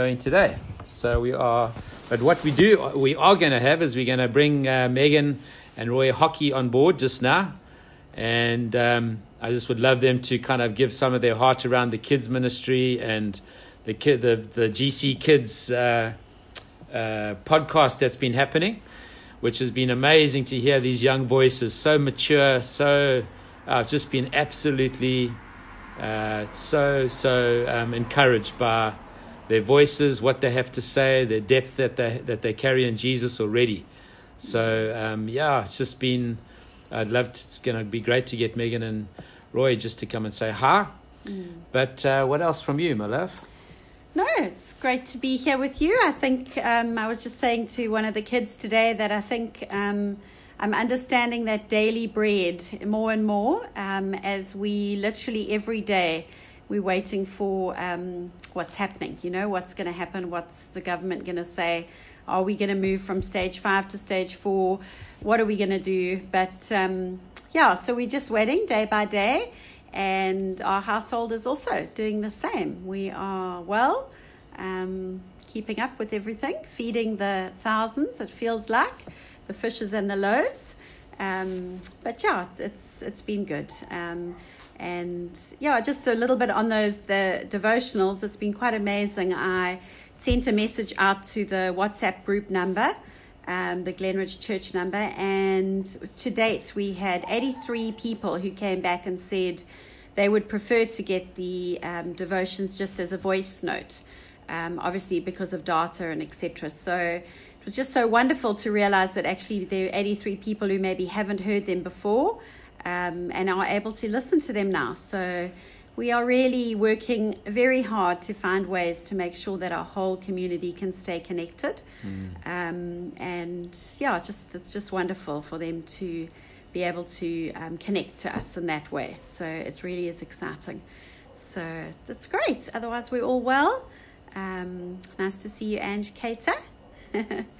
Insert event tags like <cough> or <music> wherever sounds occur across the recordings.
going today. So we are, but what we do, we are going to have is we're going to bring uh, Megan and Roy Hockey on board just now, and um, I just would love them to kind of give some of their heart around the kids ministry and the kid, the the GC Kids uh, uh, podcast that's been happening, which has been amazing to hear these young voices, so mature, so I've just been absolutely uh, so so um, encouraged by their voices, what they have to say, their depth that they that they carry in Jesus already. So um, yeah, it's just been. I'd love to. It's going to be great to get Megan and Roy just to come and say hi. Mm. But uh, what else from you, my love? No, it's great to be here with you. I think um, I was just saying to one of the kids today that I think um, I'm understanding that daily bread more and more um, as we literally every day we're waiting for um, what's happening. You know, what's going to happen? What's the government going to say? Are we going to move from stage five to stage four? What are we going to do? But um, yeah, so we're just waiting day by day, and our household is also doing the same. We are well, um, keeping up with everything, feeding the thousands. It feels like the fishes and the loaves. Um, but yeah, it's, it's, been good. Um, and yeah, just a little bit on those the devotionals. It's been quite amazing. I sent a message out to the WhatsApp group number, um, the Glenridge Church number, and to date we had 83 people who came back and said they would prefer to get the um, devotions just as a voice note, um, obviously because of data and etc. So it was just so wonderful to realize that actually there are 83 people who maybe haven't heard them before um, and are able to listen to them now. So we are really working very hard to find ways to make sure that our whole community can stay connected. Mm. Um, and yeah, it's just it's just wonderful for them to be able to um, connect to us in that way. So it really is exciting. So that's great. Otherwise, we're all well. Um, nice to see you, Ange Cater. <laughs>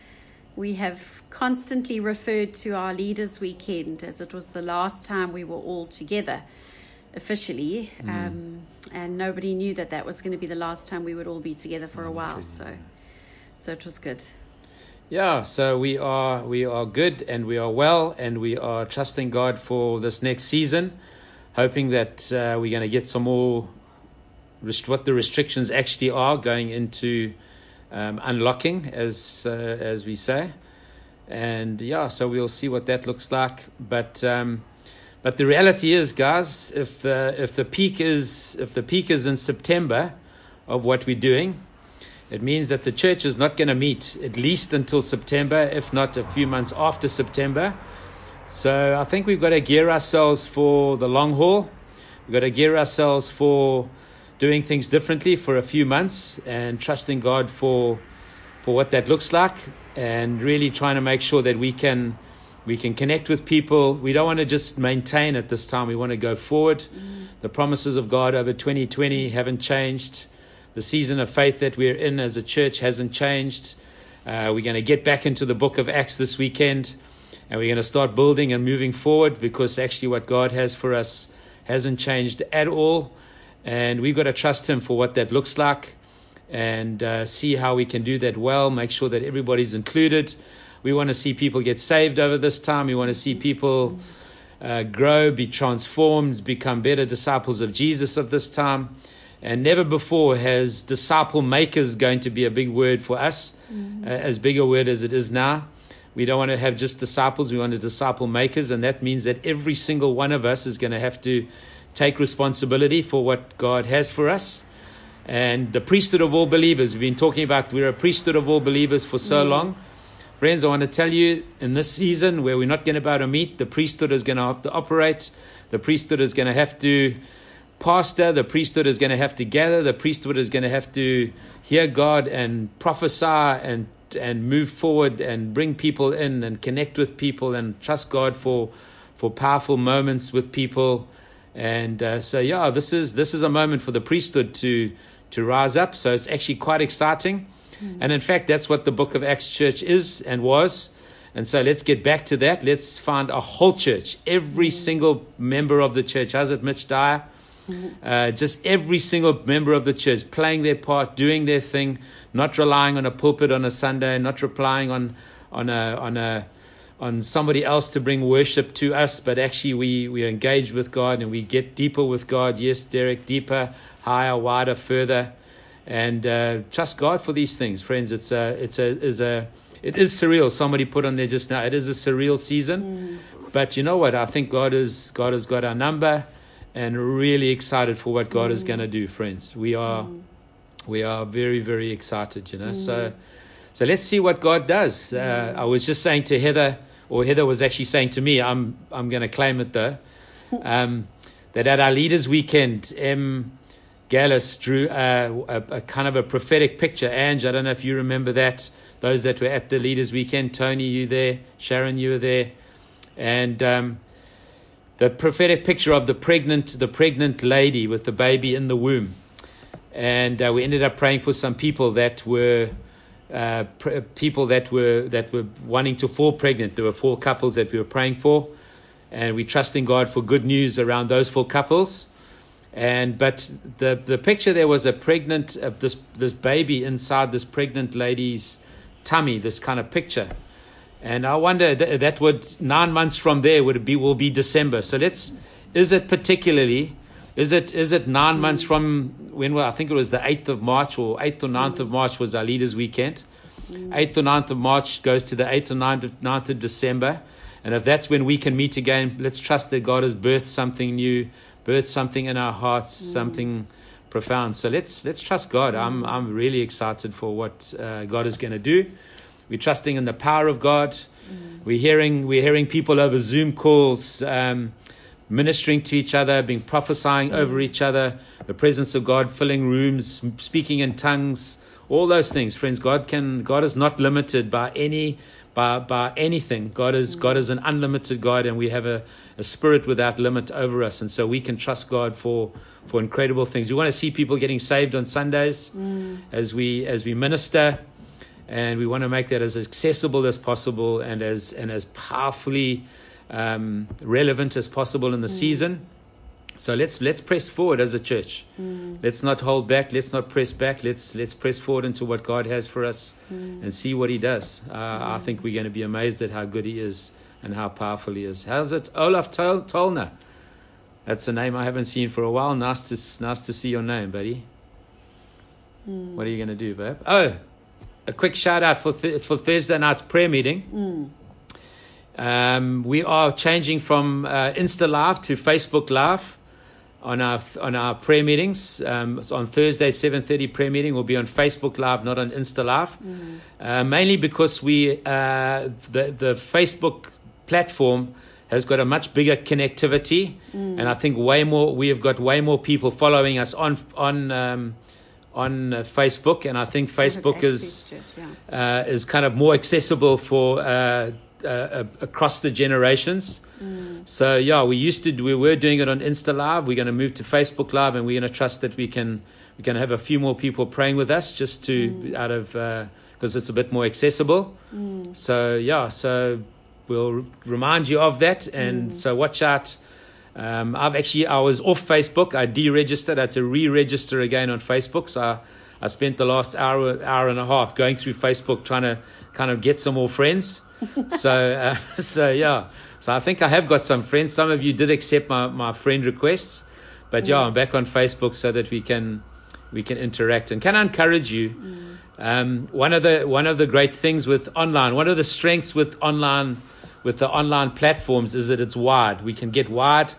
we have constantly referred to our Leaders Weekend as it was the last time we were all together officially. Mm. Um, and nobody knew that that was going to be the last time we would all be together for a while. So, so it was good. Yeah, so we are we are good and we are well and we are trusting God for this next season, hoping that uh, we're going to get some more rest- what the restrictions actually are going into um, unlocking, as uh, as we say, and yeah, so we'll see what that looks like. But um, but the reality is, guys, if the if the peak is if the peak is in September of what we're doing, it means that the church is not going to meet at least until September, if not a few months after September. So I think we've got to gear ourselves for the long haul. We've got to gear ourselves for doing things differently for a few months and trusting God for for what that looks like and really trying to make sure that we can we can connect with people. We don't want to just maintain at this time. We want to go forward. Mm. The promises of God over 2020 haven't changed. The season of faith that we're in as a church hasn't changed. Uh, we're going to get back into the book of Acts this weekend and we're going to start building and moving forward because actually what God has for us hasn't changed at all. And we've got to trust Him for what that looks like and uh, see how we can do that well, make sure that everybody's included. We want to see people get saved over this time. We want to see people uh, grow, be transformed, become better disciples of Jesus of this time. And never before has disciple makers going to be a big word for us, mm-hmm. uh, as big a word as it is now. We don't want to have just disciples, we want to disciple makers, and that means that every single one of us is going to have to take responsibility for what God has for us. And the priesthood of all believers, we've been talking about we're a priesthood of all believers for so mm. long. Friends, I want to tell you in this season where we're not going to be able to meet, the priesthood is going to have to operate. The priesthood is going to have to pastor. The priesthood is going to have to gather. The priesthood is going to have to hear God and prophesy and and move forward and bring people in and connect with people and trust God for for powerful moments with people and uh, so, yeah, this is this is a moment for the priesthood to to rise up. So it's actually quite exciting. Mm. And in fact, that's what the Book of Acts Church is and was. And so let's get back to that. Let's find a whole church, every mm. single member of the church. How's it, Mitch Dyer? Uh, just every single member of the church playing their part, doing their thing, not relying on a pulpit on a Sunday, not relying on on a on a on somebody else to bring worship to us, but actually we we are engaged with God and we get deeper with God. Yes, Derek, deeper, higher, wider, further, and uh, trust God for these things, friends. It's a it's a is a it is surreal. Somebody put on there just now. It is a surreal season, mm. but you know what? I think God is God has got our number, and really excited for what God mm. is going to do, friends. We are mm. we are very very excited. You know, so so let's see what God does. Uh, I was just saying to Heather or Heather was actually saying to me, I'm, I'm going to claim it though, um, that at our leaders weekend, M. Gallus drew a, a, a, kind of a prophetic picture. Ange, I don't know if you remember that. Those that were at the leaders weekend, Tony, you there, Sharon, you were there, and um, the prophetic picture of the pregnant, the pregnant lady with the baby in the womb, and uh, we ended up praying for some people that were uh, pr- people that were that were wanting to fall pregnant. There were four couples that we were praying for, and we trusting God for good news around those four couples. And but the the picture there was a pregnant uh, this this baby inside this pregnant lady's tummy. This kind of picture, and I wonder th- that would nine months from there would be will be December. So let's is it particularly is it is it nine months from when? Well, I think it was the eighth of March or eighth or 9th mm. of March was our leaders' weekend. Eighth or 9th of March goes to the eighth or 9th of, 9th of December, and if that's when we can meet again, let's trust that God has birthed something new, birthed something in our hearts, mm. something profound. So let's let's trust God. I'm mm. I'm really excited for what uh, God is going to do. We're trusting in the power of God. Mm. We're hearing we're hearing people over Zoom calls. Um, ministering to each other, being prophesying over each other, the presence of God filling rooms, speaking in tongues, all those things, friends. God can God is not limited by any by by anything. God is God is an unlimited God, and we have a, a spirit without limit over us, and so we can trust God for for incredible things. We want to see people getting saved on Sundays mm. as we as we minister. And we want to make that as accessible as possible and as and as powerfully um, relevant as possible in the mm. season. So let's let's press forward as a church. Mm. Let's not hold back. Let's not press back. Let's let's press forward into what God has for us mm. and see what He does. Uh, I mm. think we're going to be amazed at how good He is and how powerful He is. How's it, Olaf Tol- Tolner? That's a name I haven't seen for a while. Nice to nice to see your name, buddy. Mm. What are you going to do, babe? Oh, a quick shout out for th- for Thursday night's prayer meeting. Um, we are changing from uh, Insta Live to Facebook Live on our on our prayer meetings. Um, so on Thursday, seven thirty prayer meeting will be on Facebook Live, not on Insta Live. Mm. Uh, mainly because we uh, the the Facebook platform has got a much bigger connectivity, mm. and I think way more. We have got way more people following us on on. Um, on uh, Facebook, and I think Facebook is yeah. uh, is kind of more accessible for uh, uh, across the generations. Mm. So yeah, we used to we were doing it on Insta Live. We're going to move to Facebook Live, and we're going to trust that we can we're going to have a few more people praying with us, just to mm. out of because uh, it's a bit more accessible. Mm. So yeah, so we'll remind you of that, and mm. so watch out. Um, I've actually I was off Facebook. I deregistered. I had to re-register again on Facebook. So I, I spent the last hour hour and a half going through Facebook trying to kind of get some more friends. So, uh, <laughs> so yeah. So I think I have got some friends. Some of you did accept my, my friend requests, but yeah, I'm back on Facebook so that we can we can interact. And can I encourage you? Mm. Um, one of the one of the great things with online, one of the strengths with online with the online platforms is that it's wide. We can get wide.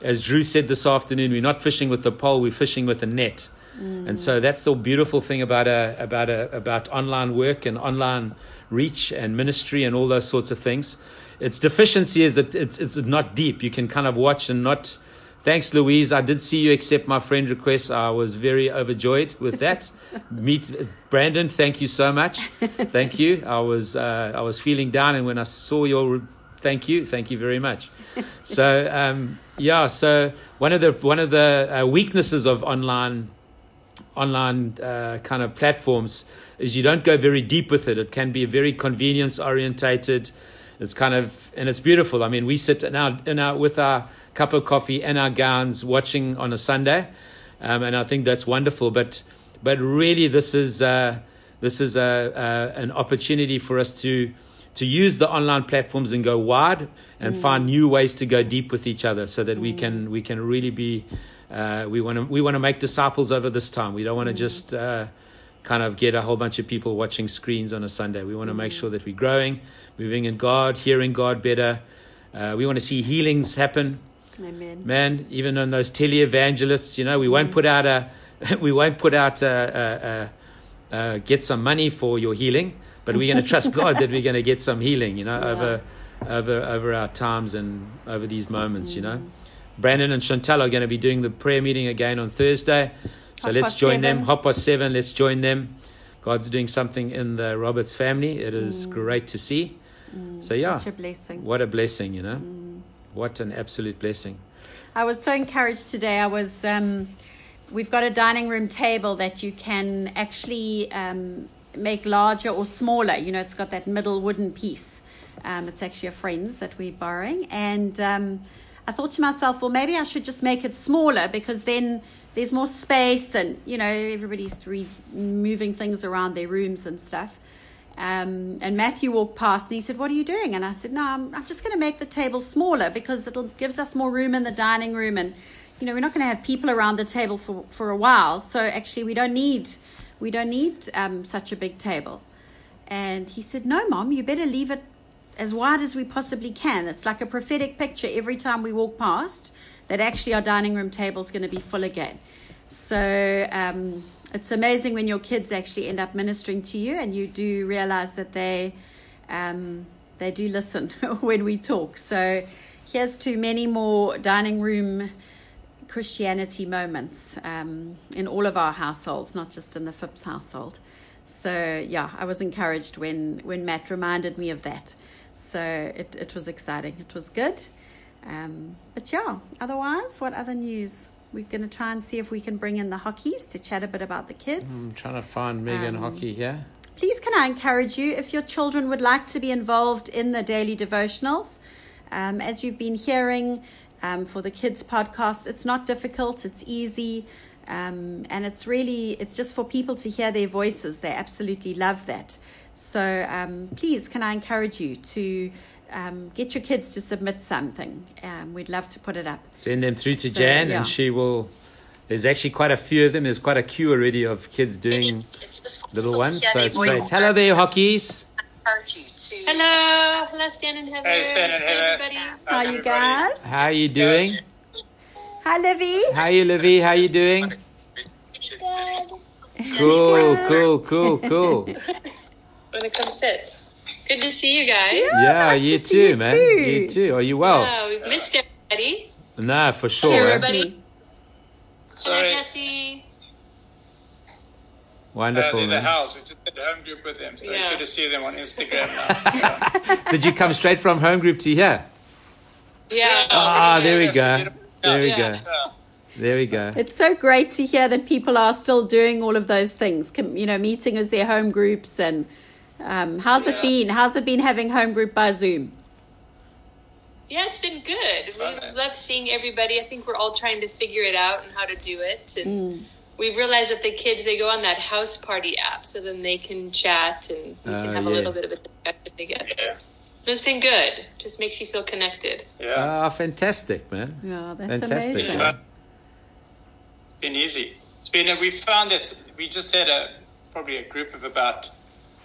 As Drew said this afternoon, we're not fishing with the pole, we're fishing with a net. Mm. And so that's the beautiful thing about a, about a, about online work and online reach and ministry and all those sorts of things. Its deficiency is that it's, it's not deep. You can kind of watch and not. Thanks, Louise. I did see you accept my friend request. I was very overjoyed with that. <laughs> Meet Brandon. Thank you so much. Thank you. I was uh, I was feeling down, and when I saw your thank you, thank you very much. So um, yeah, so one of the one of the uh, weaknesses of online online uh, kind of platforms is you don't go very deep with it. It can be very convenience orientated. It's kind of and it's beautiful. I mean, we sit now in our with our cup of coffee and our gowns, watching on a Sunday, um, and I think that's wonderful. But but really, this is uh, this is a, a, an opportunity for us to to use the online platforms and go wide and mm. find new ways to go deep with each other, so that mm. we can we can really be. Uh, we want to we want to make disciples over this time. We don't want to just uh, kind of get a whole bunch of people watching screens on a Sunday. We want to make sure that we're growing, moving in God, hearing God better. Uh, we want to see healings happen. Amen. Man, even on those televangelists, you know, we won't put out a <laughs> we won't put out a, a, a, a, get some money for your healing, but we're going to trust God that we're going to get some healing, you know, <laughs> yeah. over over over our times and over these moments, mm. you know. Brandon and Chantal are going to be doing the prayer meeting again on Thursday. So let's join seven. them. Hop past seven, let's join them. God's doing something in the Roberts family. It is mm. great to see. Mm. So yeah, Such a blessing. What a blessing, you know. Mm. What an absolute blessing. I was so encouraged today. I was um, we've got a dining room table that you can actually um, make larger or smaller. You know, it's got that middle wooden piece. Um, it's actually a friend's that we're borrowing. And um, I thought to myself, well, maybe I should just make it smaller because then there's more space and, you know, everybody's re- moving things around their rooms and stuff. Um, and Matthew walked past and he said, What are you doing? And I said, No, I'm, I'm just going to make the table smaller because it gives us more room in the dining room and you know, we're not going to have people around the table for, for a while. So actually, we don't need we don't need um, such a big table. And he said, No, mom, you better leave it as wide as we possibly can. It's like a prophetic picture every time we walk past that actually our dining room table is going to be full again. So um, it's amazing when your kids actually end up ministering to you and you do realize that they um, they do listen <laughs> when we talk. So here's to many more dining room Christianity moments um, in all of our households, not just in the Phipps household. So yeah, I was encouraged when when Matt reminded me of that. So it it was exciting. It was good. Um, but yeah, otherwise, what other news? We're going to try and see if we can bring in the hockeys to chat a bit about the kids. I'm trying to find Megan um, Hockey here. Please, can I encourage you if your children would like to be involved in the daily devotionals? Um, as you've been hearing, um, for the kids podcast. It's not difficult, it's easy. Um, and it's really it's just for people to hear their voices they absolutely love that so um, please can i encourage you to um, get your kids to submit something um, we'd love to put it up send them through to so, jan yeah. and she will there's actually quite a few of them there's quite a queue already of kids doing little ones so it's great hello there hockeys to. Hello, hello, Stan and Heather. Hey, Stan and Heather. Everybody. How are you guys? How are you doing? Hi, Livy. How are you, Livy? How are you doing? Good. Cool, cool, cool, cool. <laughs> Wanna come sit? Good to see you guys. Yeah, yeah nice you too, you man. Too. You too. Are you well? Yeah, we've missed everybody. Nah, for sure. Hey, everybody. Sorry. Hello, Jesse. Wonderful. Uh, in the house. We just did a home group with them, so yeah. good to see them on Instagram now. <laughs> <laughs> did you come straight from home group to here? Yeah. Ah, oh, there we go. There we go. There we go. It's so great to hear that people are still doing all of those things. You know, meeting as their home groups, and um, how's yeah. it been? How's it been having home group by Zoom? Yeah, it's been good. We love seeing everybody. I think we're all trying to figure it out and how to do it, and. Mm we've realized that the kids they go on that house party app, so then they can chat and we can uh, have yeah. a little bit of a discussion together. Yeah. It's been good. Just makes you feel connected. Yeah. Ah, fantastic, man. Yeah, that's fantastic. amazing. Yeah. It's been easy. It's been. We found that we just had a probably a group of about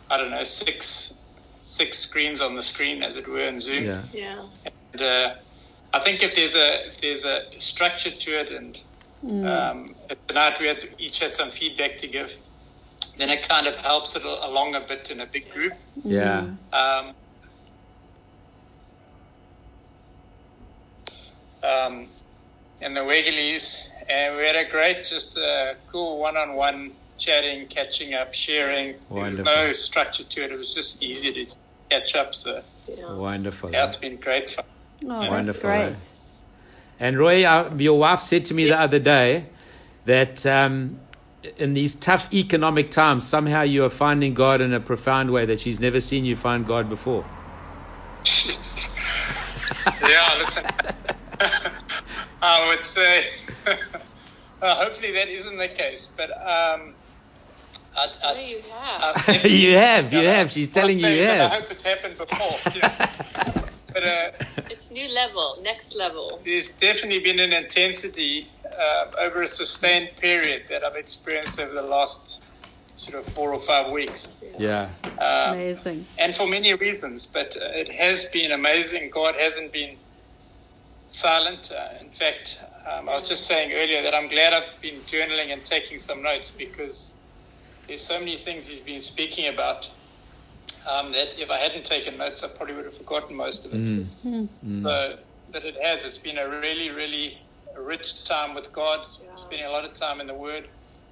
I don't know six six screens on the screen, as it were, in Zoom. Yeah. Yeah. And uh, I think if there's a if there's a structure to it and Mm. Um, tonight we had each had some feedback to give. Then it kind of helps it along a bit in a big group. Yeah. Um, um, and the Wegelies, and we had a great, just a cool one-on-one chatting, catching up, sharing. Wonderful. There was no structure to it. It was just easy to catch up. So yeah. wonderful. Yeah, it's been great fun. Oh, yeah. that's great. And Roy, uh, your wife said to me the other day that um, in these tough economic times, somehow you are finding God in a profound way that she's never seen you find God before. <laughs> yeah, listen. <laughs> I would say, well, <laughs> hopefully that isn't the case. But um, I, I, you have. you have. You have. She's <laughs> telling you you have. I hope it's happened before. Yeah. <laughs> but uh, it's new level, next level. There's definitely been an intensity uh, over a sustained period that I've experienced over the last sort of four or five weeks. Yeah. Um, amazing. And for many reasons, but uh, it has been amazing. God hasn't been silent. Uh, in fact, um, I was just saying earlier that I'm glad I've been journaling and taking some notes because there's so many things He's been speaking about um, that if I hadn't taken notes, I probably would have forgotten most of it. Mm. Mm. So, but it has. It's been a really, really rich time with God, spending a lot of time in the Word.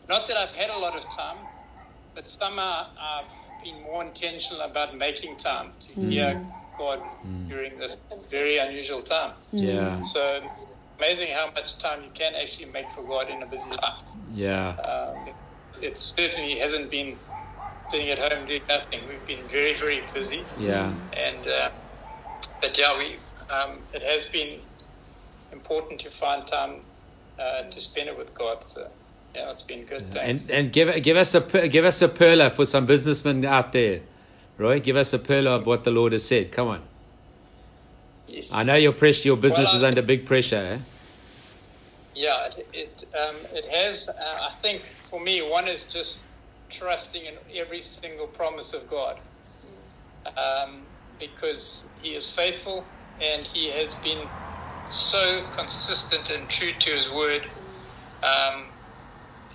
Not that I've had a lot of time, but somehow I've been more intentional about making time to mm. hear God mm. during this very unusual time. Yeah. So amazing how much time you can actually make for God in a busy life. Yeah. Um, it, certainly hasn't been sitting at home doing nothing. We've been very, very busy. Yeah. And uh, but yeah, we um, it has been important to find time uh, to spend it with God. So yeah, it's been good. Thanks. And and give give us a give us a perler for some businessmen out there, Roy. Give us a perler of what the Lord has said. Come on. Yes. I know your pressure, your business well, is under big pressure. Eh? Yeah, it it, um, it has. Uh, I think for me, one is just trusting in every single promise of God, um, because He is faithful and He has been so consistent and true to His word. Um,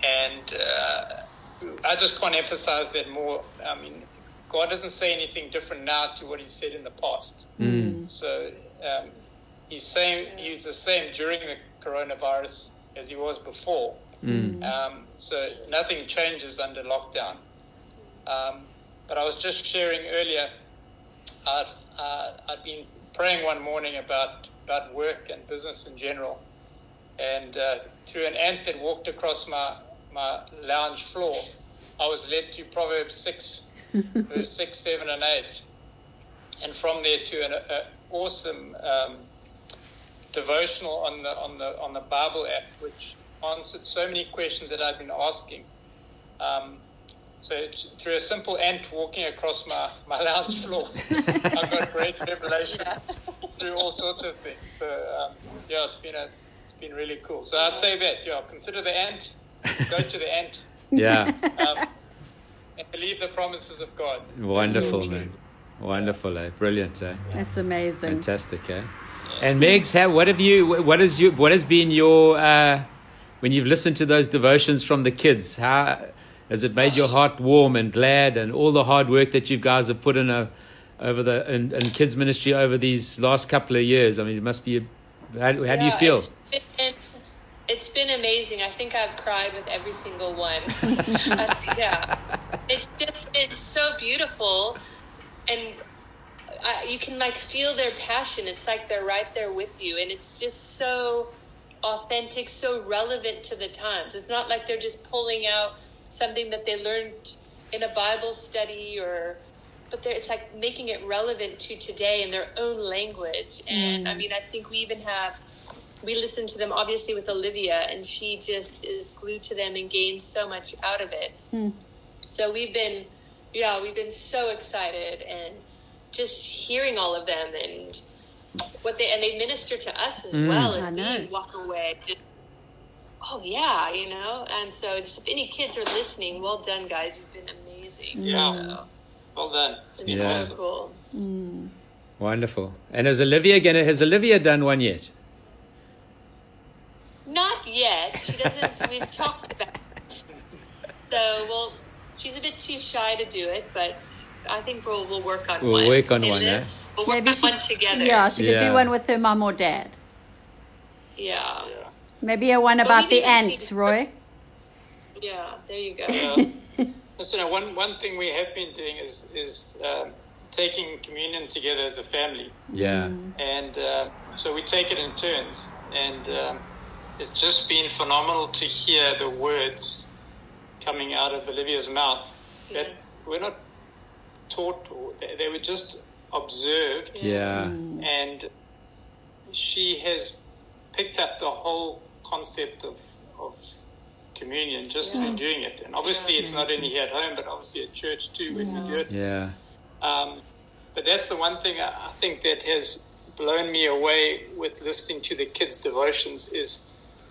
and uh, I just can't emphasize that more. I mean, God doesn't say anything different now to what He said in the past. Mm. So um, He's saying He's the same during the coronavirus as He was before. Mm. Um, so nothing changes under lockdown. Um, but I was just sharing earlier. I've uh, I'd been praying one morning about about work and business in general, and uh, through an ant that walked across my my lounge floor, I was led to Proverbs 6, verse 6, 7, and 8. And from there to an a, awesome um, devotional on the, on, the, on the Bible app, which answered so many questions that I'd been asking. Um, so through a simple ant walking across my, my lounge floor, <laughs> I've got great revelation through all sorts of things. So um, yeah, it's been a, it's been really cool. So I'd say that yeah, consider the ant go to the ant, Yeah. Um, and believe the promises of God. Wonderful, man. Wonderful, eh? Brilliant, eh? That's amazing. Fantastic, eh? And Megs, how, what have you? What is you? What has been your? Uh, when you've listened to those devotions from the kids, how has it made your heart warm and glad, and all the hard work that you guys have put in a, over the in, in kids ministry over these last couple of years? I mean, it must be. A, how, how yeah, do you feel? It's, it's been amazing. I think I've cried with every single one. <laughs> yeah, it's just it's so beautiful, and I, you can like feel their passion. It's like they're right there with you, and it's just so authentic, so relevant to the times. It's not like they're just pulling out something that they learned in a Bible study or but it's like making it relevant to today in their own language. And mm. I mean, I think we even have we listen to them obviously with Olivia, and she just is glued to them and gains so much out of it. Hmm. So we've been, yeah, we've been so excited and just hearing all of them and what they and they minister to us as mm. well, and we walk away. Just, oh yeah, you know. And so, just if any kids are listening, well done, guys. You've been amazing. Yeah. So, well done. It's yeah. so cool. Mm. Wonderful. And has Olivia gonna has Olivia done one yet? Not yet. She doesn't. <laughs> we've talked about it. So, well, she's a bit too shy to do it, but I think we'll we'll work on we'll one. We'll work on one. Yeah. We'll Maybe work she, one together. Yeah, she yeah. could do one with her mom or dad. Yeah. Maybe a one about the ants, Roy. Yeah, there you go. Yeah. <laughs> Listen, uh, one one thing we have been doing is is um, taking communion together as a family. Yeah. And uh, so we take it in turns, and. Um, it's just been phenomenal to hear the words coming out of Olivia's mouth That we're not taught, they were just observed. Yeah. And she has picked up the whole concept of of communion just yeah. in doing it. And obviously, yeah. it's not only here at home, but obviously at church too when yeah. we do it. Yeah. Um, but that's the one thing I think that has blown me away with listening to the kids' devotions is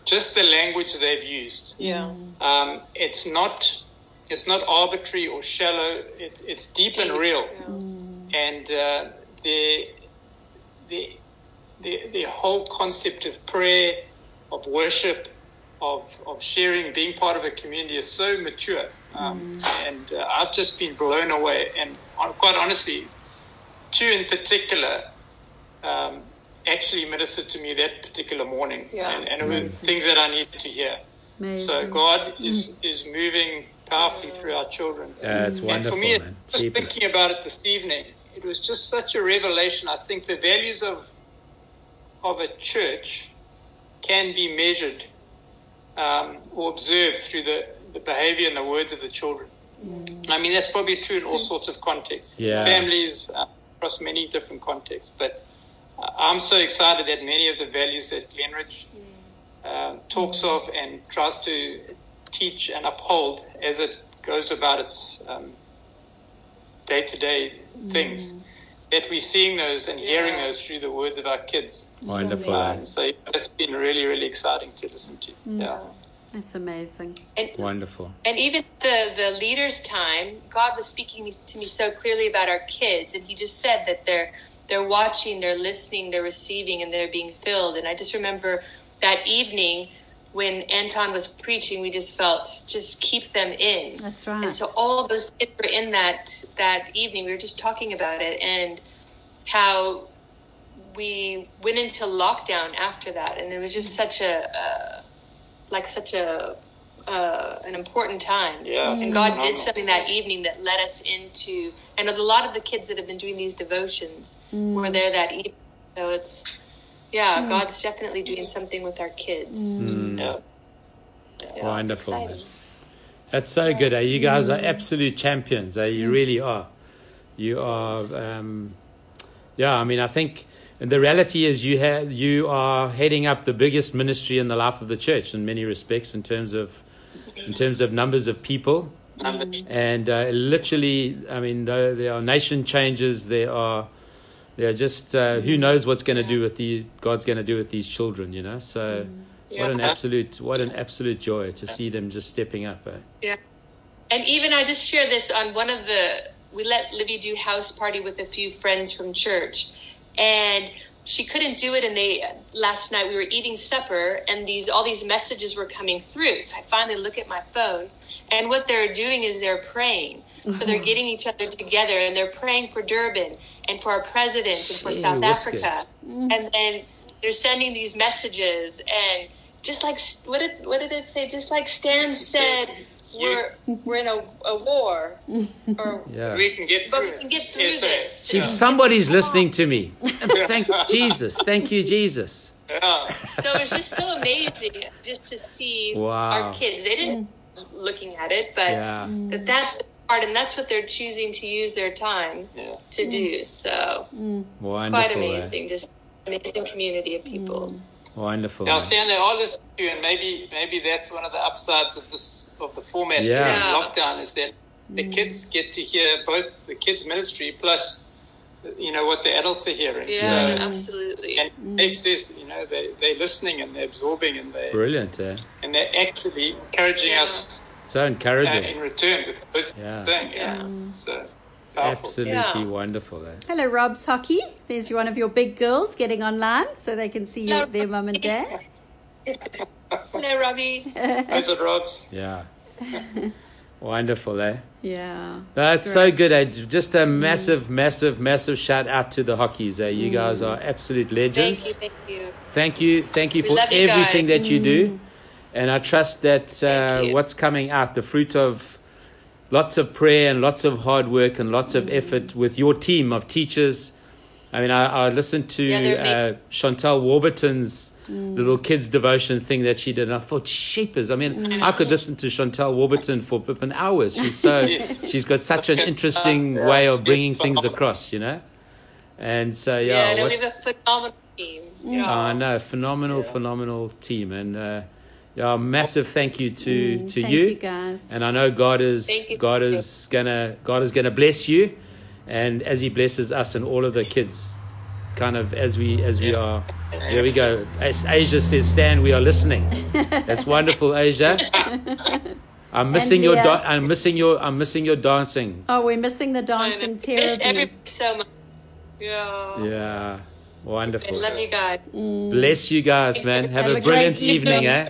just the language they've used. Yeah. Um, it's not it's not arbitrary or shallow. It's it's deep, and real. Yeah. And uh, the the the the whole concept of prayer, of worship, of of sharing, being part of a community is so mature. Um, mm. And uh, I've just been blown away. And quite honestly, two in particular um, actually ministered to me that particular morning, yeah. and, and it were things that I needed to hear. Amazing. So God is mm. is moving powerfully through our children. Yeah, it's wonderful, and for me, man. just Keep thinking it. about it this evening, it was just such a revelation. I think the values of of a church can be measured um, or observed through the, the behavior and the words of the children. Mm. I mean, that's probably true in all sorts of contexts. Yeah. Families, uh, across many different contexts. But uh, I'm so excited that many of the values that Glenridge uh, talks mm. of and tries to teach and uphold as it goes about its day to day things. That we're seeing those and hearing those through the words of our kids. Wonderful. Um, so it's been really, really exciting to listen to. Mm. Yeah. It's amazing. And, Wonderful. And even the, the leaders' time, God was speaking to me so clearly about our kids, and He just said that they're they're watching, they're listening, they're receiving, and they're being filled. And I just remember that evening when Anton was preaching, we just felt just keep them in. That's right. And so all those kids were in that that evening. We were just talking about it and how we went into lockdown after that, and it was just such a uh, like such a uh, an important time. Yeah. And God did something that evening that led us into, and a lot of the kids that have been doing these devotions mm. were there that evening. So it's, yeah, mm. God's definitely doing something with our kids. Mm. Yeah. Yeah, Wonderful. That's so good. Eh? You guys are absolute champions. Eh? You really are. You are, um, yeah, I mean, I think and the reality is, you have you are heading up the biggest ministry in the life of the church in many respects, in terms of in terms of numbers of people. And uh, literally, I mean, there are nation changes. There are, are just uh, who knows what's going to do with the God's going to do with these children. You know, so yeah. what an absolute what an absolute joy to see them just stepping up. Eh? Yeah, and even I just share this on one of the we let Libby do house party with a few friends from church and she couldn't do it and they last night we were eating supper and these all these messages were coming through so i finally look at my phone and what they're doing is they're praying mm-hmm. so they're mm-hmm. getting each other together and they're praying for durban and for our president and for Gee, south africa mm-hmm. and then they're sending these messages and just like what did what did it say just like stan said we're we're in a, a war, or <laughs> yeah. we can get through. But we can get through yes, this. See, yeah. somebody's listening to me. <laughs> Thank Jesus. Thank you, Jesus. Yeah. So it's just so amazing just to see wow. our kids. They didn't looking at it, but yeah. that that's part, and that's what they're choosing to use their time yeah. to do. So Wonderful, quite eh? amazing, just amazing community of people. Mm. Wonderful. Now, Stan, they are listening to you, and maybe maybe that's one of the upsides of this of the format yeah. during lockdown is that the mm. kids get to hear both the kids' ministry plus, you know, what the adults are hearing. Yeah, so, absolutely. And mm. makes this, you know, they they're listening and they're absorbing and they brilliant, yeah. and they're actually encouraging yeah. us. So encouraging uh, in return with both yeah. thing. Yeah. Mm. So Absolutely yeah. wonderful. Eh? Hello, Rob's Hockey. There's one of your big girls getting online so they can see Hello, their mum and dad. Hello, Robbie. <laughs> How's it, Robs? Yeah. Wonderful, eh? Yeah. That's so good, eh? Just a massive, massive, massive shout out to the hockeys, eh? You mm. guys are absolute legends. Thank you, thank you. Thank you, thank you for everything that you do. Mm. And I trust that uh, what's coming out, the fruit of lots of prayer and lots of hard work and lots of effort with your team of teachers. I mean, I, I listened to yeah, uh, Chantal Warburton's mm. little kids devotion thing that she did, and I thought, shapers. I mean, mm. I could listen to Chantal Warburton for an hours. She's so <laughs> yes. she's got such an interesting <laughs> way of bringing things across, you know. And so, yeah, yeah, what, we have a phenomenal team. Yeah. Uh, no, phenomenal, phenomenal team, and uh, yeah, massive thank you to Mm, to thank you. you, guys. And I know God is God is gonna God is gonna bless you, and as He blesses us and all of the kids, kind of as we as we are. There we go. As Asia says, Stan, we are listening. <laughs> That's wonderful, Asia. <laughs> I'm missing your da- I'm missing your I'm missing your dancing. Oh, we're missing the dancing miss terribly. everybody so much. Yeah. Yeah, I wonderful. love you guys. Bless you guys, man. Have, Have a a brilliant evening, evening. eh?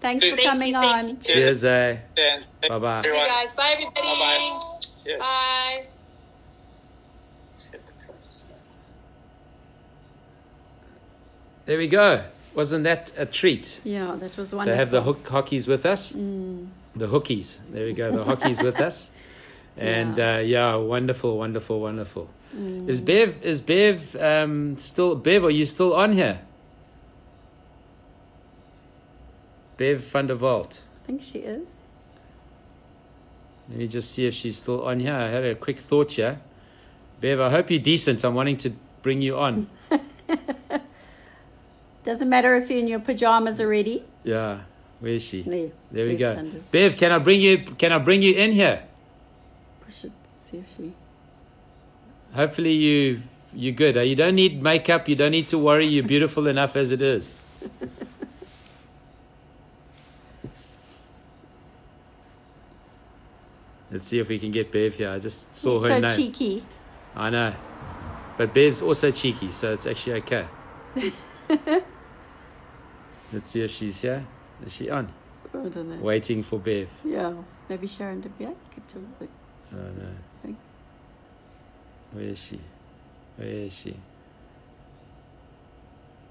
Thanks for Thank coming thank on. you. Cheers, eh? Yeah. Bye bye. Bye, guys. Bye, everybody. Bye-bye. Cheers. Bye. There we go. Wasn't that a treat Yeah, that was wonderful. to have the hook hockeys with us? Mm. The hookies. There we go. The hockeys with us. <laughs> And Yeah. uh, yeah, wonderful, wonderful, wonderful. Mm. Is Bev? Is Bev um, still? Bev, are you still on here? Bev van der Walt. I think she is. Let me just see if she's still on here. I had a quick thought here. Bev, I hope you're decent. I'm wanting to bring you on. <laughs> Doesn't matter if you're in your pajamas already. Yeah. Where is she? There, There we go. Thunder. Bev, can I bring you? Can I bring you in here? Push it. See if she. Hopefully you you're good. You don't need makeup. You don't need to worry. You're beautiful enough as it is. <laughs> Let's see if we can get Bev here. I just saw You're her so name. cheeky. I know, but Bev's also cheeky, so it's actually okay. <laughs> Let's see if she's here. Is she on? I don't know. Waiting for Bev. Yeah, maybe Sharon did. Yeah, get to it. Oh no. Where is she? Where is she?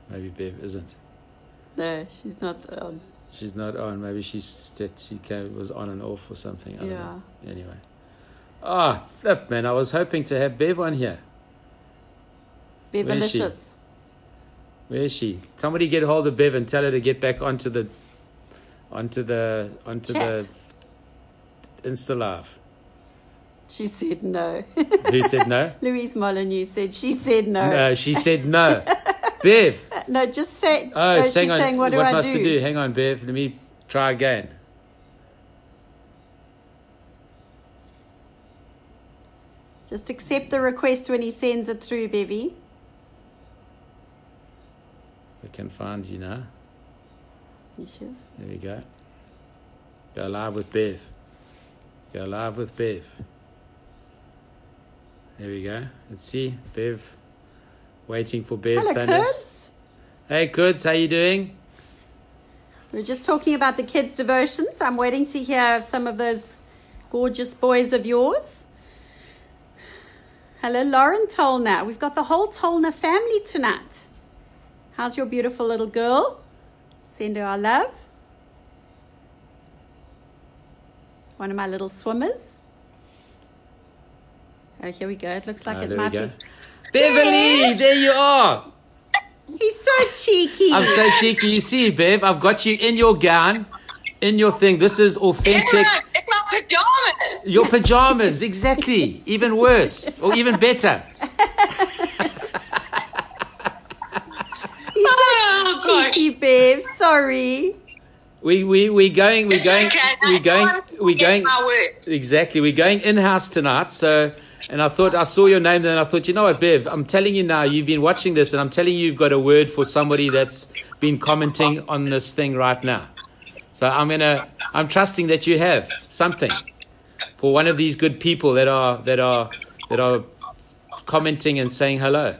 Maybe Bev isn't. No, she's not. Um, She's not on. Maybe she's that she came, was on and off or something. I don't Yeah. know. Anyway. Ah, flip, man. I was hoping to have Bev on here. Where is? Bevalicious. Where is she? Somebody get hold of Bev and tell her to get back onto the onto the onto Chat. the Insta Live. She said no. Who said no? <laughs> Louise Molyneux said she said no. No, she said no. <laughs> Bev. Uh, no, just say. Oh, she's hang on. saying, what do I must do? we do? Hang on, Bev. Let me try again. Just accept the request when he sends it through, Bevy. I can find you now. Yes, yes. There we go. Go live with Bev. Go live with Bev. There we go. Let's see. Bev. Waiting for Bev Hello, kids. Hey, Kuds. How you doing? We're just talking about the kids' devotions. I'm waiting to hear some of those gorgeous boys of yours. Hello, Lauren Tolner. We've got the whole Tolner family tonight. How's your beautiful little girl? Send her our love. One of my little swimmers. Oh, here we go. It looks like Ah, it there we might go. be. Beverly, there you are. He's so cheeky. I'm so cheeky. You see, Bev, I've got you in your gown, in your thing. This is authentic. In my pajamas. Your pajamas, exactly. Even worse, or even better. <laughs> He's so Oh, gosh. cheeky, babe. Sorry. We we we going we going we going we going My exactly we're going in house tonight. So, and I thought I saw your name there, and I thought, you know what, Bev, I'm telling you now, you've been watching this, and I'm telling you, you've got a word for somebody that's been commenting on this thing right now. So I'm gonna I'm trusting that you have something for one of these good people that are that are that are commenting and saying hello.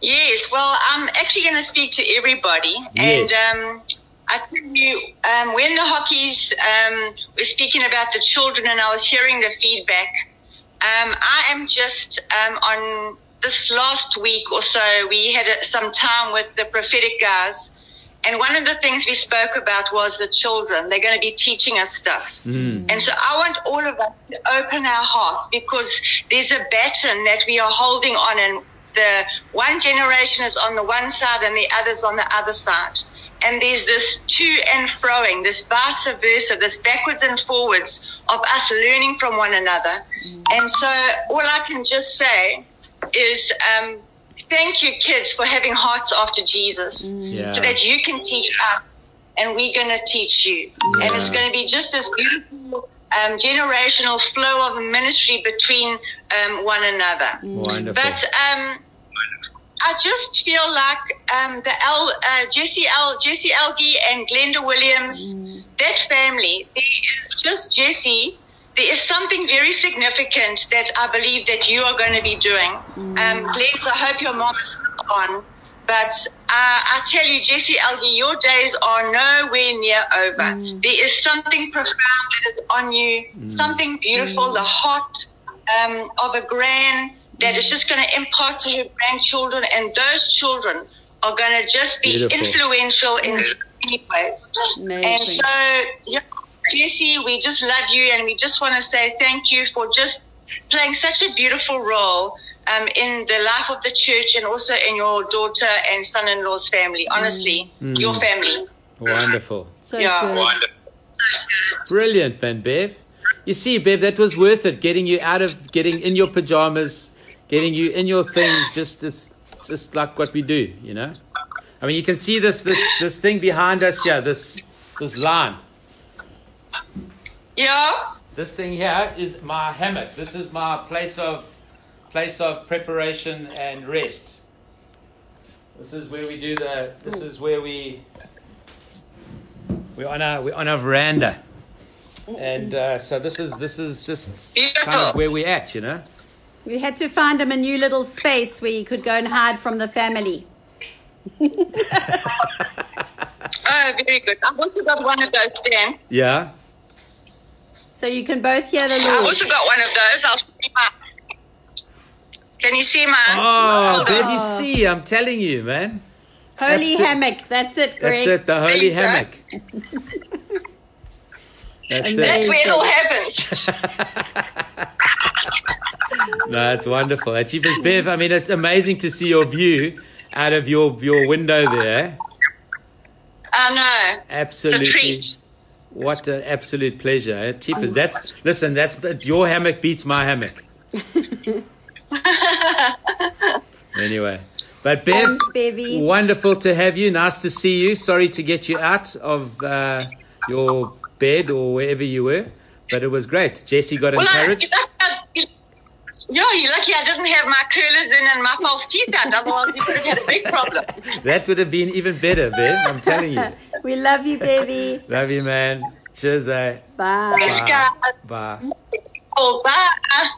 Yes, well, I'm actually going to speak to everybody. Yes. And um, I think you, um, when the hockeys um, were speaking about the children and I was hearing the feedback, um, I am just um, on this last week or so, we had some time with the prophetic guys. And one of the things we spoke about was the children. They're going to be teaching us stuff. And so I want all of us to open our hearts because there's a baton that we are holding on and the one generation is on the one side and the other's on the other side. And there's this to and froing, this vice versa, this backwards and forwards of us learning from one another. And so all I can just say is, um, thank you, kids, for having hearts after Jesus, Mm. Yeah. so that you can teach us, and we're going to teach you, and it's going to be just this beautiful. Um, generational flow of ministry between um, one another. Wonderful. But um, I just feel like um, the L, uh, Jesse L, Jesse Elgie and Glenda Williams, that family. There is just Jesse. There is something very significant that I believe that you are going to be doing. Um, Glenda, I hope your mom is on. But uh, I tell you, Jesse Elgie, your days are nowhere near over. There is something profound that is on you, something beautiful, the heart um, of a grand that is just going to impart to her grandchildren, and those children are going to just be Beautiful. influential in so many ways. Amazing. And so, yeah, Jesse, we just love you, and we just want to say thank you for just playing such a beautiful role um, in the life of the church and also in your daughter and son-in-law's family. Honestly, your family. Wonderful. so yeah. good. Brilliant, man, Bev. You see, Bev, that was worth it. Getting you out of, getting in your pajamas, getting you in your thing. Just, just like what we do, you know. I mean, you can see this, this, this thing behind us here. This, this line. Yeah. This thing here is my hammock. This is my place of, place of preparation and rest. This is where we do the. This is where we. We're on our we're on our veranda, and uh, so this is this is just kind of where we're at, you know. We had to find him a new little space where he could go and hide from the family. <laughs> Oh, very good. I've also got one of those, Dan. Yeah. So you can both hear the little I've also got one of those. I'll see my. Can you see mine? Oh, Hold you see, I'm telling you, man. Holy That's it. hammock. That's it, Greg. That's it, the holy There you go. hammock. <laughs> That's That's it. where it all happens. <laughs> No, it's wonderful. At Chief's Bev, I mean, it's amazing to see your view out of your your window there. I know. Absolutely. It's a treat. What an absolute pleasure, eh? Cheapers. That's listen. That's the, your hammock beats my hammock. <laughs> anyway, but Bev, Thanks, wonderful to have you. Nice to see you. Sorry to get you out of uh, your bed or wherever you were, but it was great. Jesse got Well, I, encouraged. yeah, you're lucky I didn't have my curlers in and my false teeth out. Otherwise, you could have had a big problem. <laughs> That would have been even better, Bev. I'm telling you. <laughs> We love you, baby. Love you, man. Cheers, eh? Bye. Thanks, Bye. Bye. Oh, bye.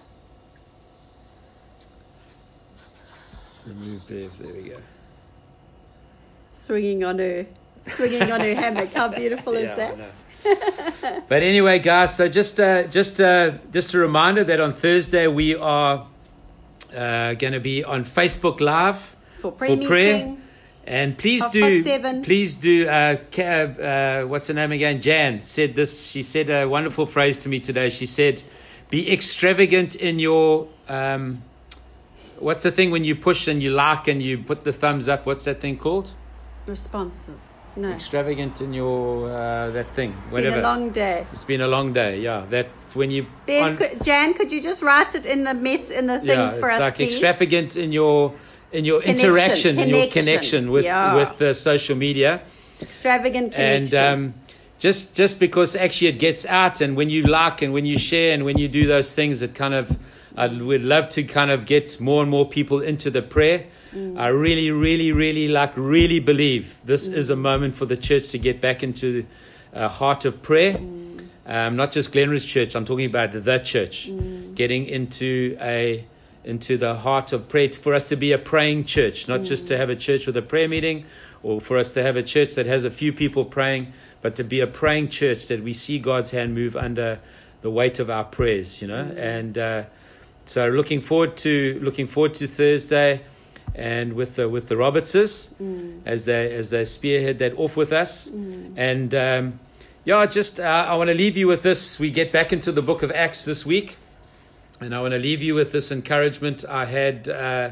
Remove Bev. There we go. Swinging on her, swinging on her hammock. How beautiful is Yeah, I that? <laughs> but anyway, guys, so just uh, just uh, just a reminder that on Thursday we are uh, going to be on Facebook Live For prayer meeting. And please do, please do. Uh, uh, what's her name again? Jan said this. She said a wonderful phrase to me today. She said, "Be extravagant in your." Um, what's the thing when you push and you like and you put the thumbs up? What's that thing called? Responses. No. Extravagant in your uh, that thing. been whatever. Been a long day. It's been a long day. Yeah, that when you Bev, could, Jan, could you just write it in the mess in the things yeah, for it's us, like please? extravagant in your in your Connection, interaction, in your connection. connection with Yeah. with the social media. Extravagant and connection. um, just just because actually it gets out and when you like and when you share and when you do those things it kind of I would love to kind of get more and more people into the prayer Mm. I really really really like really believe this is a mm. moment for the church to get back into a heart of prayer. Mm. Um, not just Glenridge Church I'm talking about the church. Getting into a into the heart of prayer for us to be a praying church not just to have a church with a prayer meeting or for us to have a church that has a few people praying, but to be a praying church that we see God's hand move under the weight of our prayers, you know. And uh, so, looking forward to looking forward to Thursday, and with the with the Robertses as they as they spearhead that off with us, and um, yeah, just uh, I want to leave you with this. We get back into the book of Acts this week, and I want to leave you with this encouragement. I had uh,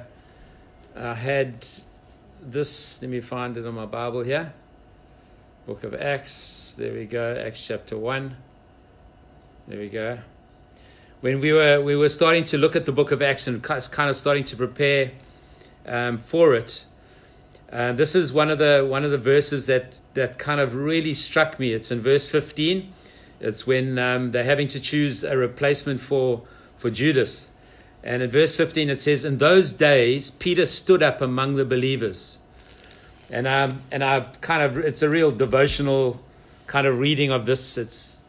I had this, let me find it on my Bible here. Book of Acts. There we go. Acts chapter 1. There we go. When we were we were starting to look at the book of Acts and kind of starting to prepare um, for it. Uh, this is one of the one of the verses that that kind of really struck me. It's in verse 15. It's when um, they're having to choose a replacement for for Judas. And in verse 15 it says, In those days Peter stood up among the believers. And um, and I kind of it's a real devotional kind of reading of this. It's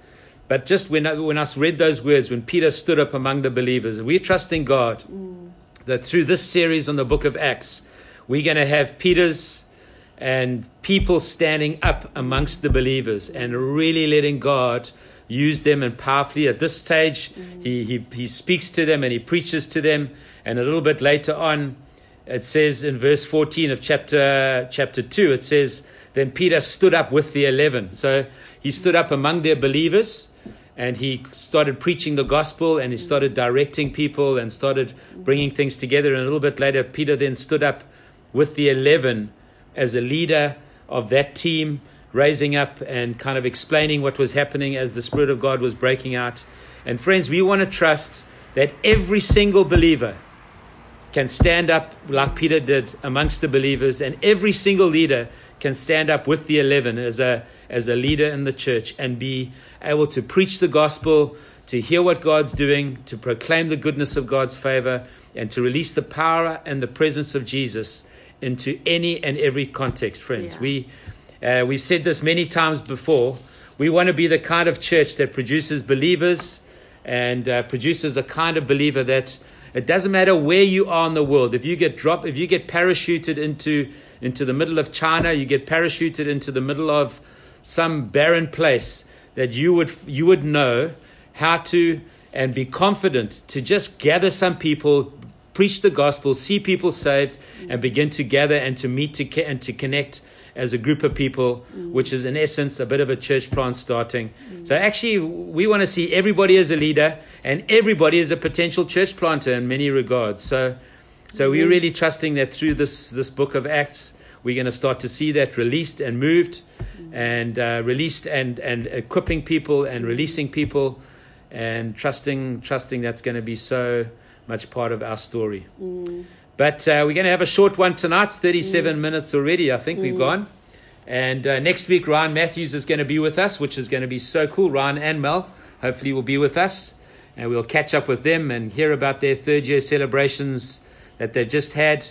but just when I, when I read those words, when Peter stood up among the believers, we're trusting God mm. That through this series on the book of Acts, we're going to have Peter's and people standing up amongst the believers and really letting God use them and powerfully. At this stage, he, he, he speaks to them and he preaches to them. And a little bit later on, it says in verse 14 of chapter, chapter 2, it says, Then Peter stood up with the eleven. So he stood up among their believers and he started preaching the gospel and he started directing people and started bringing things together. And a little bit later, Peter then stood up with the 11 as a leader of that team raising up and kind of explaining what was happening as the Spirit of God was breaking out. And friends, we want to trust that every single believer can stand up like Peter did amongst the believers, and every single leader can stand up with the 11 as a, as a leader in the church and be able to preach the gospel, to hear what God's doing, to proclaim the goodness of God's favor, and to release the power and the presence of Jesus into any and every context, friends. Yeah. We uh, we've said this many times before. We want to be the kind of church that produces believers and uh, produces a kind of believer that it doesn't matter where you are in the world. If you get dropped, if you get parachuted into into the middle of China, you get parachuted into the middle of some barren place, that you would you would know how to and be confident to just gather some people, preach the gospel, see people saved, and begin to gather and to meet to, and to connect as a group of people, mm. which is in essence a bit of a church plant starting. Mm. So actually, we want to see everybody as a leader and everybody as a potential church planter in many regards. So, so we're really trusting that through this this book of Acts, we're going to start to see that released and moved, and uh, released and and equipping people and releasing people, and trusting trusting that's going to be so much part of our story. Mm. But uh, we're going to have a short one tonight. It's 37 mm. minutes already, I think mm. we've gone. And uh, next week, Ryan Matthews is going to be with us, which is going to be so cool. Ryan and Mel hopefully will be with us. And we'll catch up with them and hear about their third year celebrations that they've just had.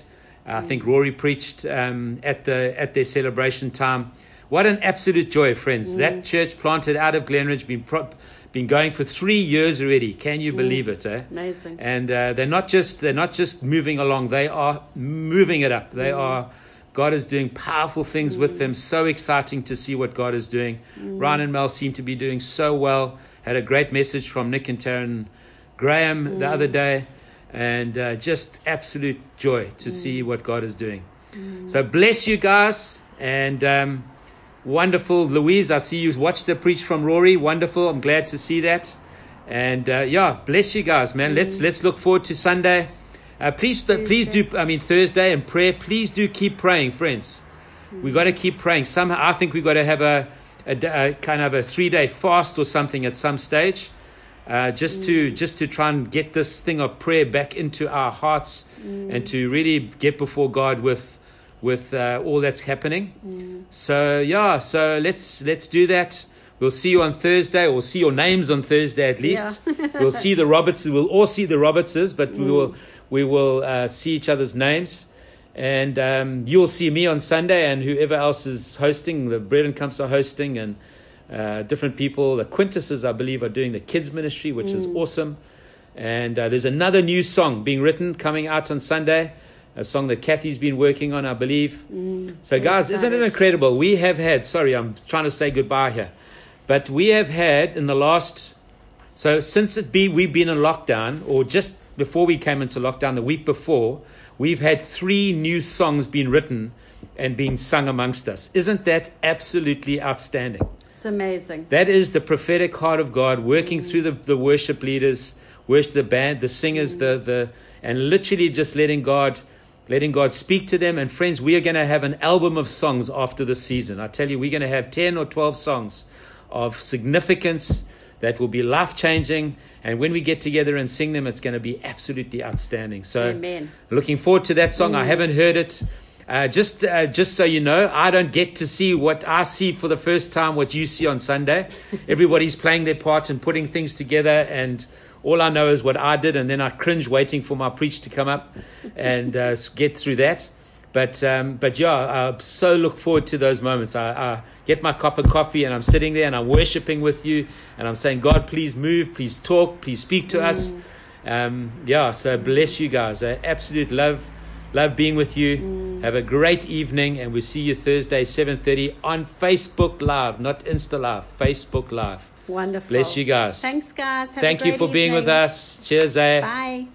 I mm. think Rory preached um, at, the, at their celebration time. What an absolute joy, friends. Mm. That church planted out of Glenridge, been pro- been going for three years already. Can you mm. believe it? Eh? Amazing. And uh, they're not just they're not just moving along; they are moving it up. They mm. are. God is doing powerful things mm. with them. So exciting to see what God is doing. Mm. Ryan and Mel seem to be doing so well. Had a great message from Nick and Taryn Graham the other mm. day, and uh, just absolute joy to mm. see what God is doing. So bless you guys, and. Um, Wonderful. Louise, I see you watched the preach from Rory. Wonderful. I'm glad to see that. And uh, yeah, bless you guys, man. Mm. Let's let's look forward to Sunday. Uh, please, th- please do. I mean Thursday and prayer. Please do keep praying, friends. Mm. We got to keep praying. Somehow, I think we got to have a, a, a, kind of a three day fast or something at some stage, uh, just mm. to just to try and get this thing of prayer back into our hearts mm. and to really get before God with with uh, all that's happening. Mm. So yeah, so let's let's do that. We'll see you on Thursday, We'll see your names on Thursday at least. Yeah. <laughs> we'll see the Roberts. We'll all see the Robertses, but we will we will uh, see each other's names, and um, you'll see me on Sunday, and whoever else is hosting. The Bread and Cups are hosting, and uh, different people. The Quintuses, I believe, are doing the kids ministry, which mm. is awesome. And uh, there's another new song being written coming out on Sunday a song that Kathy's been working on, I believe. Mm, so, guys, isn't it incredible? We have had, sorry, I'm trying to say goodbye here, but we have had in the last, so since it be, we've been in lockdown, or just before we came into lockdown, the week before, we've had three new songs being written and being sung amongst us. Isn't that absolutely outstanding? It's amazing. That is the prophetic heart of God working mm. through the, the worship leaders, worship the band, the singers, mm. the, the, and literally just letting God letting God speak to them. And friends, we are going to have an album of songs after the season. I tell you, we're going to have 10 or 12 songs of significance that will be life changing. And when we get together and sing them, it's going to be absolutely outstanding. So, Amen. looking forward to that song. I haven't heard it. Uh, just, uh, just so you know, I don't get to see what I see for the first time, what you see on Sunday. <laughs> Everybody's playing their part and putting things together, and all I know is what I did, and then I cringe waiting for my preach to come up and uh, get through that. But, um, but yeah, I so look forward to those moments. I, I get my cup of coffee and I'm sitting there and I'm worshiping with you and I'm saying, God, please move, please talk, please speak to us. Um, yeah, so bless you guys. I absolute love, love being with you. Have a great evening, and we'll see you Thursday, seven thirty on Facebook Live, not Insta Live, Facebook Live. Wonderful. Bless you guys. Thanks, guys. Have Thank you for being with us. Cheers, eh? Bye.